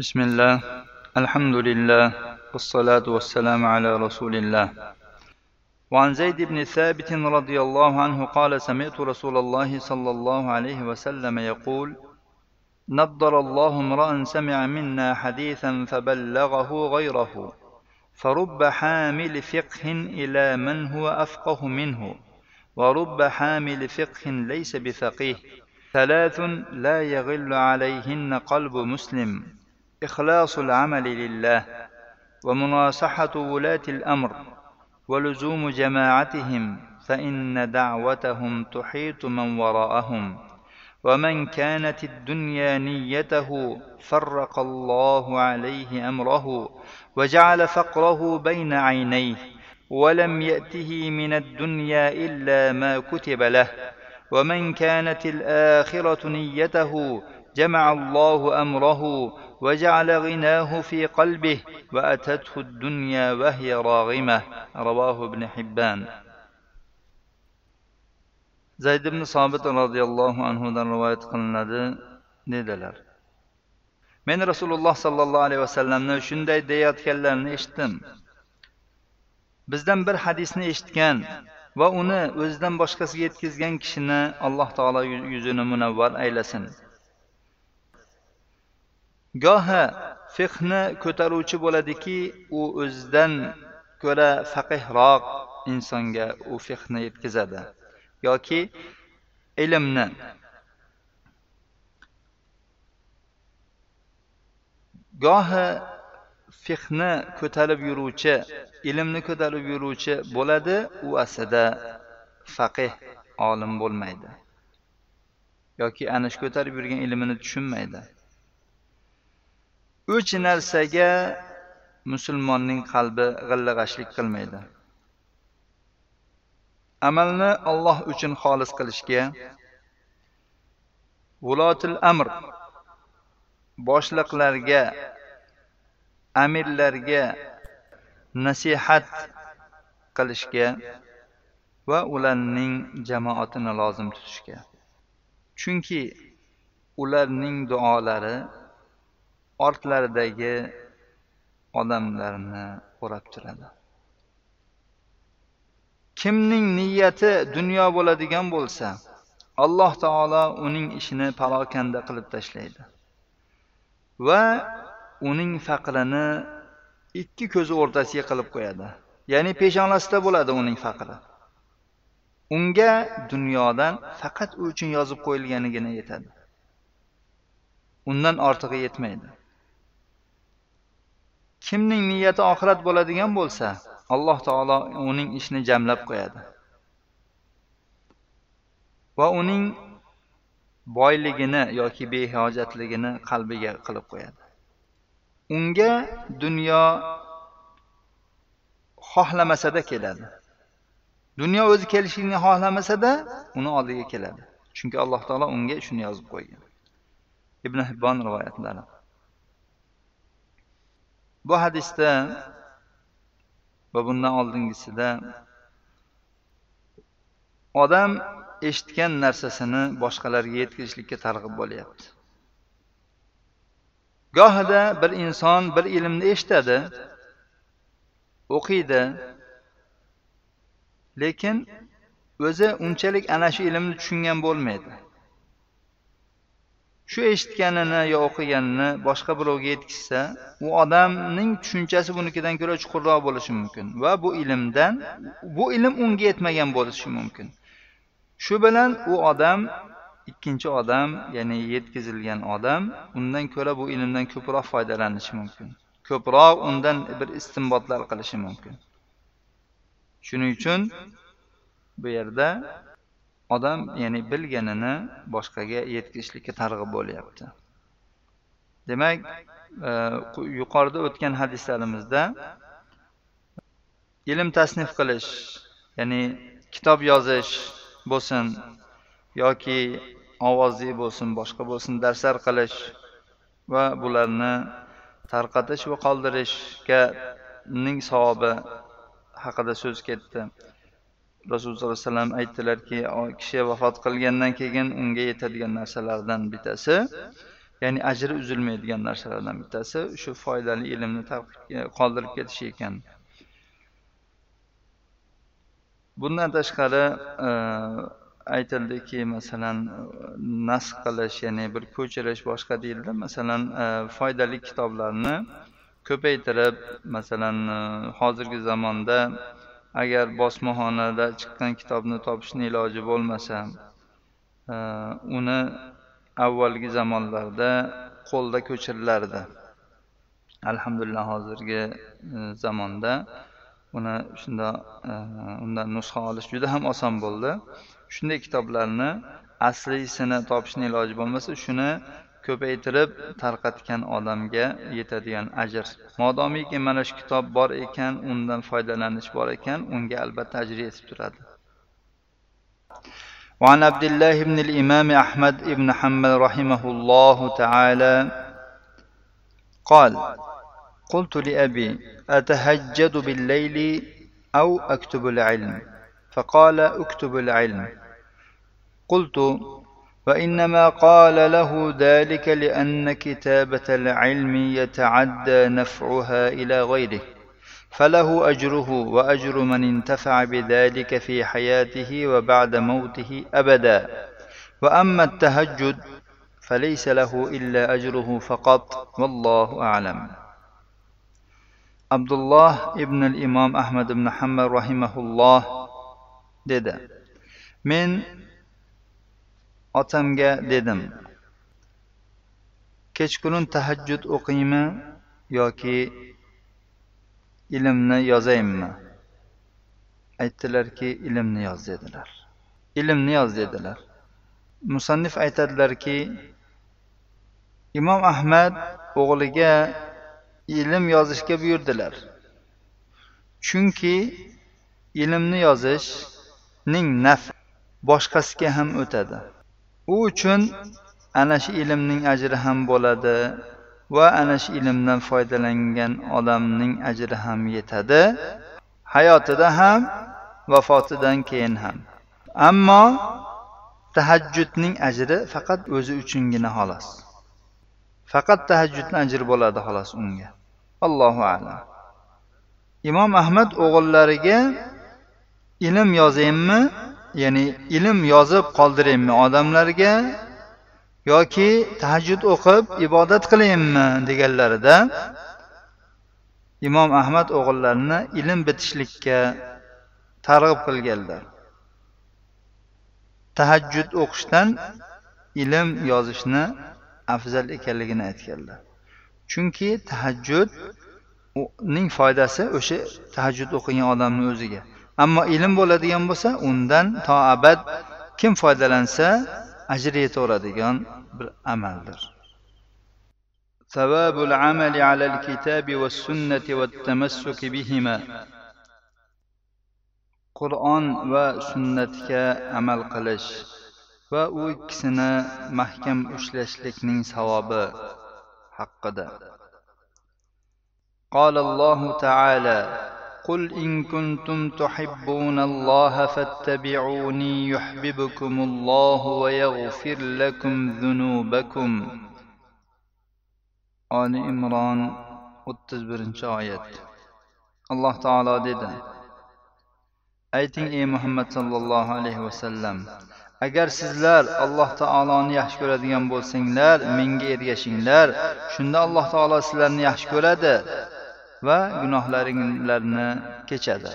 بسم الله الحمد لله والصلاة والسلام على رسول الله. وعن زيد بن ثابت رضي الله عنه قال سمعت رسول الله صلى الله عليه وسلم يقول نضر الله امرأ سمع منا حديثا فبلغه غيره فرب حامل فقه إلى من هو أفقه منه ورب حامل فقه ليس بفقيه ثلاث لا يغل عليهن قلب مسلم. إخلاص العمل لله ومناصحة ولاة الأمر ولزوم جماعتهم فإن دعوتهم تحيط من وراءهم ومن كانت الدنيا نيته فرق الله عليه أمره وجعل فقره بين عينيه ولم يأته من الدنيا إلا ما كتب له ومن كانت الآخرة نيته جمع الله أمره وجعل غناه في قلبه وأتته الدنيا وهي راغمة رواه ابن حبان zayd ibn sobit roziyallohu anhudan rivoyat qilinadi dedilar men rasululloh sollallohu alayhi vasallamni shunday deyayotganlarini eshitdim bizdan bir hadisni eshitgan va uni o'zidan boshqasiga yetkazgan kishini alloh taolo yuzini munavvar aylasin Goha fiqhni ko'taruvchi bo'ladiki u o'zidan ko'ra faqihroq insonga u fiqhni yetkazadi. Yoki ilmni. Gohi fiqhni ko'tarib yuruvchi ilmni ko'tarib yuruvchi bo'ladi u aslida faqih olim bo'lmaydi. Yoki ana shu ko'tarib yurgan ilmini tushunmaydi. Uch narsaga musulmonning qalbi g'illag'ashlik qilmaydi. Amalni Alloh uchun xolis qilishga vulotil amr boshliqlarga amirlarga nasihat qilishga va ularning jamoatini lozim tutishga. Chunki ularning duolari ortlaridagi odamlarni o'rab turadi. Kimning niyati dunyo bo'ladigan bo'lsa alloh taolo uning ishini parokanda qilib tashlaydi. Va uning faqrini ikki ko'zi o'rtasiga qilib qo'yadi. Ya'ni peshonasida bo'ladi uning faqri. Unga dunyodan faqat u uchun yozib qo'yilganigina yetadi. Undan ortig'i yetmaydi. Kimning niyati oxirat bo'ladigan bo'lsa alloh taolo uning ishini jamlab qo'yadi. Va uning boyligini yoki behojatligini qalbiga qilib qo'yadi. Unga dunyo xohlamasada keladi. Dunyo o'zi kelishlikni xohlamasada uni oldiga keladi. Chunki alloh taolo unga shuni yozib qo'ygan. Ibn hibbon rivoyatlari. Bu hadisda va bundan oldingisida odam eshitgan narsasini boshqalarga yetkazishlikka targ'ib bo'lyapti. Gohida bir inson bir ilmni eshitadi o'qiydi lekin o'zi unchalik ana shu ilmni tushungan bo'lmaydi. Shu eshitganini yo o'qiganini boshqa birovga yetkazsa u odamning tushunchasi bunikidan ko'ra chuqurroq bo'lishi mumkin va bu ilmdan bu ilm unga yetmagan bo'lishi mumkin. Shu bilan u odam ikkinchi odam ya'ni yetkazilgan odam undan ko'ra bu ilmdan ko'proq foydalanishi mumkin. Ko'proq undan bir istinbotlar qilishi mumkin. Shuning uchun bu yerda odam ya'ni bilganini boshqaga yetkazishlikka targ'ib bo'lyapti. Demak e, yuqorida o'tgan hadislarimizda ilm tasnif qilish ya'ni kitob yozish bo'lsin yoki ovozli bo'lsin boshqa bo'lsin darslar qilish va bularni tarqatish va qoldirishga ning savobi haqida so'z ketdi. Rasululloh sollallohu alayhi vasallam aytdilarki kishi vafot qilgandan keyin unga yetadigan narsalardan bittasi ya'ni ajri uzilmaydigan narsalardan bittasi shu foydali ilmni qoldirib ketish ekan. Bundan tashqari e, aytildiki masalan nasx qilish ya'ni bir ko'chirish boshqa deyildi. Masalan e, foydali kitoblarni ko'paytirib masalan e, hozirgi zamonda agar bosmaxonada chiqqan kitobni topishni iloji bo'lmasa e, uni avvalgi zamonlarda qo'lda ko'chirilardi. Alhamdulillah hozirgi e, zamonda uni shunda e, undan nusxa olish juda ham oson bo'ldi. Shunday kitoblarni asliysini topishni iloji bo'lmasa shuni ko'paytirib tarqatgan odamga yetadigan ajr modomiki mana shu kitob bor ekan undan foydalanish bor ekan unga albatta ajr yetib turadi وعن عبد الله بن الإمام أحمد بن حنبل رحمه الله تعالى قال قلت لأبي أتهجد بالليل أو أكتب العلم فقال اكتب العلم قلت وإنما قال له ذلك لأن كتابة العلم يتعدى نفعها إلى غيره فله أجره وأجر من انتفع بذلك في حياته وبعد موته أبدا. وأما التهجد فليس له إلا أجره فقط والله أعلم. عبد الله ابن الإمام أحمد بن حنبل رحمه الله dedi men otamga dedim. Kechqurun tahajjud o'qiymi yoki ilmni yozaymi? Aytdilarki ilmni yoz dedilar. Ilmni yoz dedilar. Musannif aytadilarki imom ahmad o'g'liga ilm yozishga buyurdilar. Chunki ilmni yozishning naf boshqasiga ham o'tadi. U uchun ana shu ilmning ajri ham bo'ladi va ana shu ilmdan foydalangan odamning ajri ham yetadi hayotida ham vafotidan keyin ham. Ammo tahajjudning ajri faqat o'zi uchungina xolos. Faqat tahajjudni ajri bo'ladi xolos unga. Allohu alam. Imom ahmad o'g'illariga ilm yozaymi ya'ni ilm yozib qoldiraymi odamlarga yoki tahajjud o'qib ibodat qilayinmi deganlarida imom ahmad o'g'illarini ilm bitishlikka targ'ib qilganlar. Tahajjud o'qishdan ilm yozishni afzal ekanligini aytganlar. Chunki tahajjudning foydasi o'sha tahajjud o'qigan odamni o'ziga. ammo ilm bo'ladigan bo'lsa undan to abad kim foydalansa ajri yetaveradigan bir amaldir ثواب العمل على الكتاب والسنة والتمسك بهما qur'on va sunnatga amal qilish va u ikkisini mahkam ushlashlikning savobi haqida قال الله تعالى قل إن كنتم تحبون الله فاتبعوني يحببكم الله ويغفر لكم ذنوبكم آل إمران 31 oyat alloh taolo dedi ayting ey muhammad sollallohu alayhi vasallam agar sizlar alloh taoloni yaxshi ko'radigan bo'lsanglar menga ergashinglar shunda alloh taolo sizlarni yaxshi ko'radi va gunohlaringlarni kechadi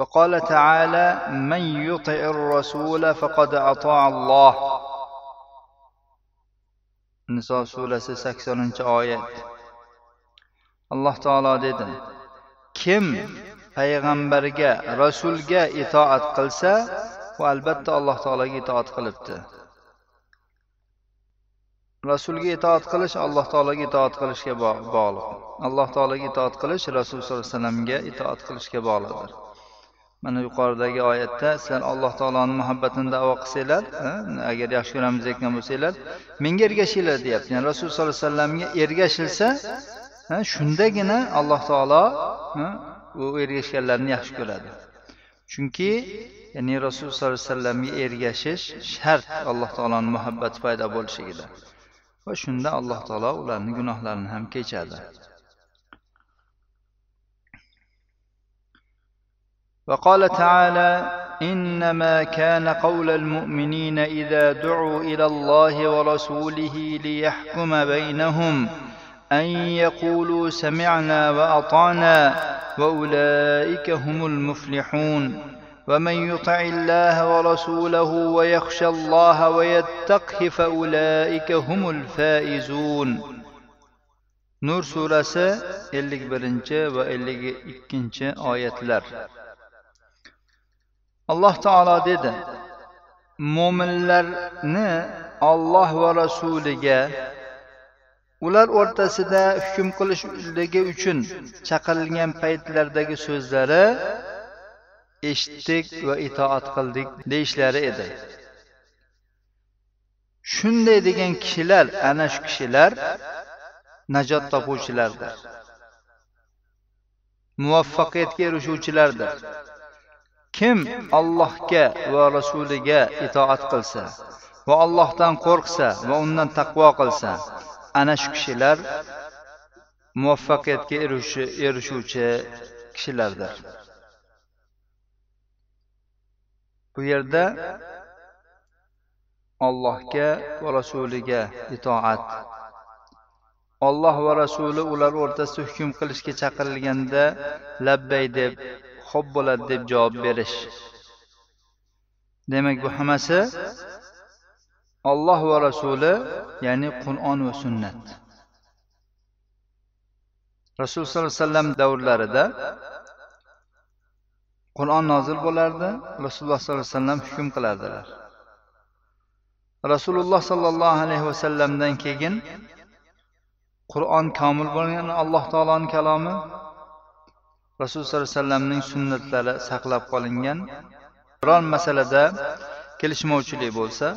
وقال تعالى من يطع الرسول فقد أطاع الله niso surasi saksoninchi oyat alloh taolo dedi kim payg'ambarga rasulga itoat qilsa u albatta alloh taologa itoat qilibdi Rasulga itoat qilish alloh taologa itoat qilishga bog'liq. Alloh taologa itoat qilish rasul sollallohu alayhi vasallamga itoat qilishga bog'liqdir. Mana yuqoridagi oyatda sizlar alloh taoloni muhabbatini davo qilsanglar agar yaxshi ko'ramiz aytgan bo'lsanglar menga ergashinglar deyapti. Ya'ni rasul sollallohu alayhi vasallamga ergashilsa shundagina alloh taolo u ergashganlarni yaxshi ko'radi. Chunki ya'ni rasululloh sollallohu alayhi vasallamga ergashish shart alloh taoloni muhabbati paydo bo'lishligida va shunda alloh taolo ularni gunohlarini ham kechadi وقال تعالى انما كان قول المؤمنين اذا دعوا إلى الله ورسوله ليحكم بينهم ان يقولوا سمعنا واطعنا واولئك هم المفلحون ومن يطع الله ورسوله ويخشى الله ويتقه فاولئك هم الفائزون nur surasi ellik birinchi va ellik ikkinchi oyatlar alloh taolo dedi mo'minlarni olloh va rasuliga ular o'rtasida hukm qilishligi uchun chaqirilgan paytlardagi so'zlari eshitdik va itoat qildik deyishlari edi. Shunday degan kishilar ana shu kishilar najot topuvchilardir. Muvaffaqiyatga erishuvchilardir. Kim allohga va rasuliga itoat qilsa va allohdan qo'rqsa va undan taqvo qilsa ana shu kishilar muvaffaqiyatga erishuvchi kishilardir. Bu yerda ollohga va rasuliga itoat. Olloh va rasuli ular o'rtasida hukm qilishga chaqirilganda labbay deb xo'p bo'ladi deb javob berish. Demak bu hammasi olloh va rasuli ya'ni qur'on va sunnat. Rasululloh sollallohu alayhi vasallam davrlarida qur'on nozil bo'lardi rasululloh sollallohu alayhi vasallam hukm qilardilar rasululloh sollallohu alayhi vasallamdan keyin qur'on komil bo'lgan alloh taoloni kalomi rasululloh sollallohu alayhi vasallamning sunnatlari saqlab qolingan. Biron masalada kelishmovchilik bo'lsa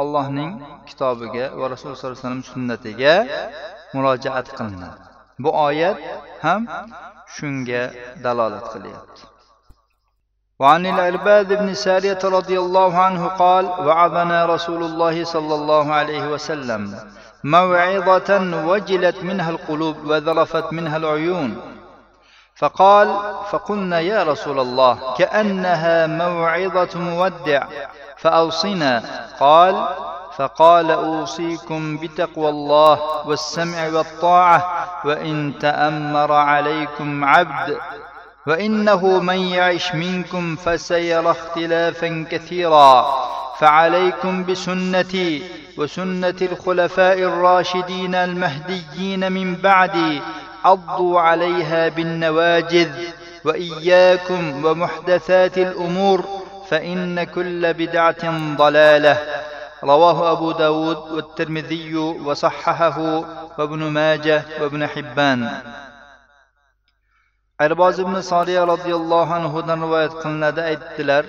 allohning kitobiga va rasululloh sollallohu alayhi vasallam sunnatiga murojaat qilinadi. Bu oyat ham shunga dalolat qilyapti. وعن العرباد بن سارية رضي الله عنه قال وعظنا رسول الله صلى الله عليه وسلم موعظة وجلت منها القلوب وذرفت منها العيون فقال فقلنا يا رسول الله كأنها موعظة مودع فأوصنا قال فقال أوصيكم بتقوى الله والسمع والطاعة وإن تأمر عليكم عبد وإنه من يعش منكم فسيرى اختلافا كثيرا. فعليكم بسنتي وسنة الخلفاء الراشدين المهديين من بعدي عضوا عليها بالنواجذ وإياكم ومحدثات الأمور فإن كل بدعة ضلالة. رواه أبو داود والترمذي وصححه وابن ماجه وابن حبان arboz ibn soriya roziyallohu anhudan rivoyat qilinadi aytdilar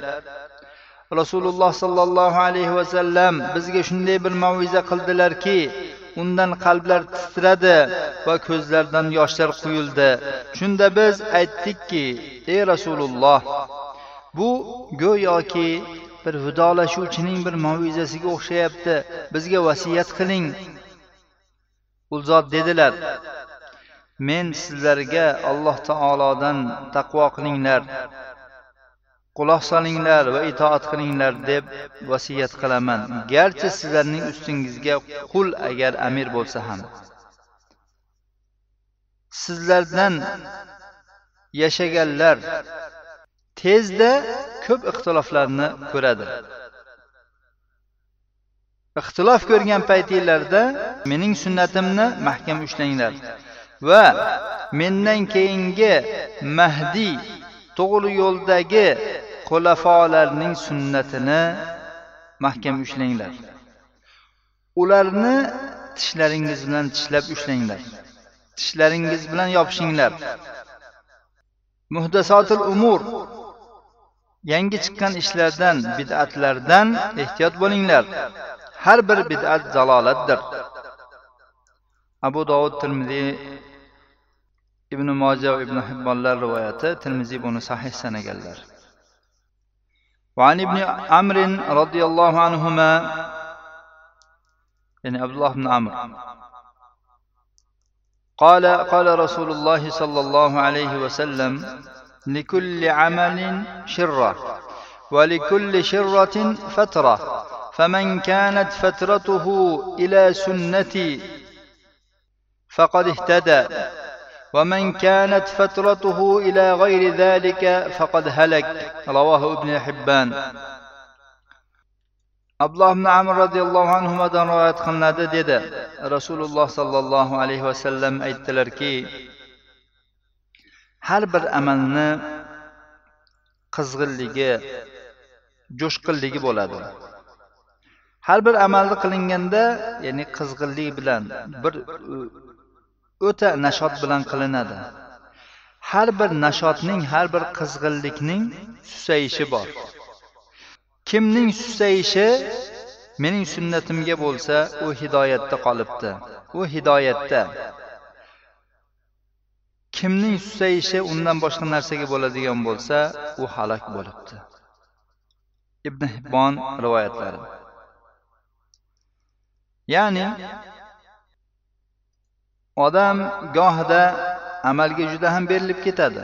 rasululloh sollallohu alayhi vasallam bizga shunday bir maviza qildilarki undan qalblar titradi va ko'zlardan yoshlar quyildi shunda biz aytdikki ey rasululloh bu go'yoki bir vidolashuvchining bir mavizasiga o'xshayapti. Bizga vasiyat qiling. U zot dedilar men sizlarga alloh taolodan taqvo qilinglar quloq solinglar va itoat qilinglar deb vasiyat qilaman. Garchi sizlarning ustingizga qul agar amir bo'lsa ham. Sizlardan yashaganlar tezda ko'p ixtiloflarni ko'radi. Ixtilof ko'rgan paytinglarda mening sunnatimni mahkam ushlanglar va mendan keyingi mahdiy to'g'ri yo'ldagi xulafolarning sunnatini mahkam ushlanglar. Ularni tishlaringiz bilan tishlab ushlanglar. Tishlaringiz bilan yopishinglar. Muhdasotil umur yangi chiqqan ishlardan bid'atlardan ehtiyot bo'linglar har bir bid'at zalolatdir abu dovud termiziy ibn moja va ibn hibbonlar rivoyati termiziy buni sahih sanaganlar وعن ابن عمرو رضي الله عنهما ya'ni abdulloh ibn amr قال قال رسول الله صلى الله عليه وسلم لكل عمل شرة ولكل شرة فترة فمن كانت فترته إلى سنتي فقد اهتدى ومن كانت فترته إلى غير ذلك فقد هلك رواه ابن حبان abdulloh ibn amr roziyallohu anhudan rivoyat qilinadi dedi rasululloh sollallohu alayhi vasallam aytdilarki har bir amalni qizg'inligi jo'shqinligi bo'ladi. Har bir amalni qilinganda ya'ni qizg'inlik bilan bir o'ta nashot bilan qilinadi. Har bir nashotning har bir qizg'inlikning susayishi bor. Kimning susayishi mening sunnatimga bo'lsa u hidoyatda qolibdi. U hidoyatda. Kimning susayishi undan boshqa narsaga bo'ladigan bo'lsa u halok bo'libdi. Ibn hibbon rivoyatlari. Ya'ni odam gohida amalga juda ham berilib ketadi.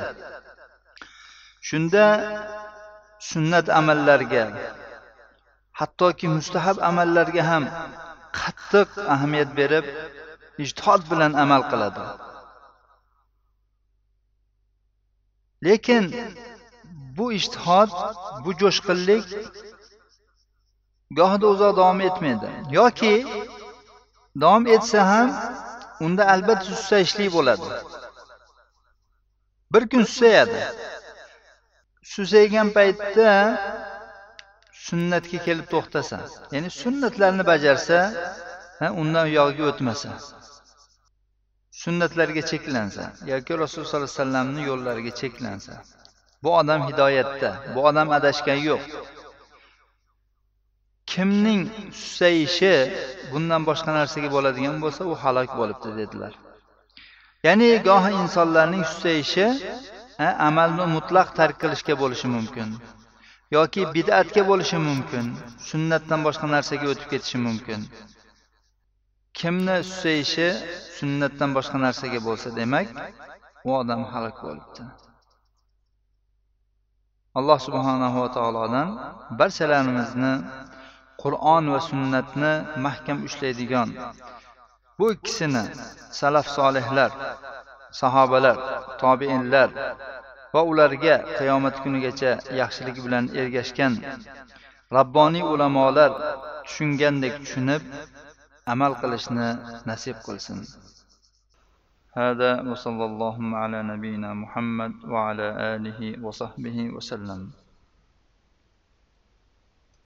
Shunda sunnat amallarga hattoki mustahab amallarga ham qattiq ahamiyat berib ijtihod bilan amal qiladi. Lekin bu ishtihod bu jo'shqinlik gohida uzoq davom etmaydi. Yoki davom etsa ham unda albatta susayishlik bo'ladi. Bir kun susayadi susaygan paytda sunnatga kelib to'xtasa ya'ni sunnatlarni bajarsa undan uyog'iga o'tmasa. Sunnatlarga cheklansa yoki rasululloh sollallohu alayhi vasallamni yo'llariga cheklansa bu odam hidoyatda bu odam adashgan yo'q. Kimning susayishi bundan boshqa narsaga bo'ladigan bo'lsa u halok bo'libdi dedilar. Ya'ni gohi insonlarning susayishi amalni mutlaq tark qilishga bo'lishi mumkin yoki bid'atga bo'lishi mumkin sunnatdan boshqa narsaga o'tib ketishi mumkin. Kimni susayishi sunnatdan boshqa narsaga bo'lsa demak u odam halok bo'libdi. Alloh subhanahu va taolodan barchalarimizni qur'on va sunnatni mahkam ushlaydigan bu ikkisini salaf solihlar sahobalar tobeinlar va ularga qiyomat kunigacha yaxshilik bilan ergashgan rabboniy ulamolar tushungandek tushunib amal qilishni nasib qilsin. هذا وصلى اللهم على نبينا محمد وعلى آله وصحبه وسلم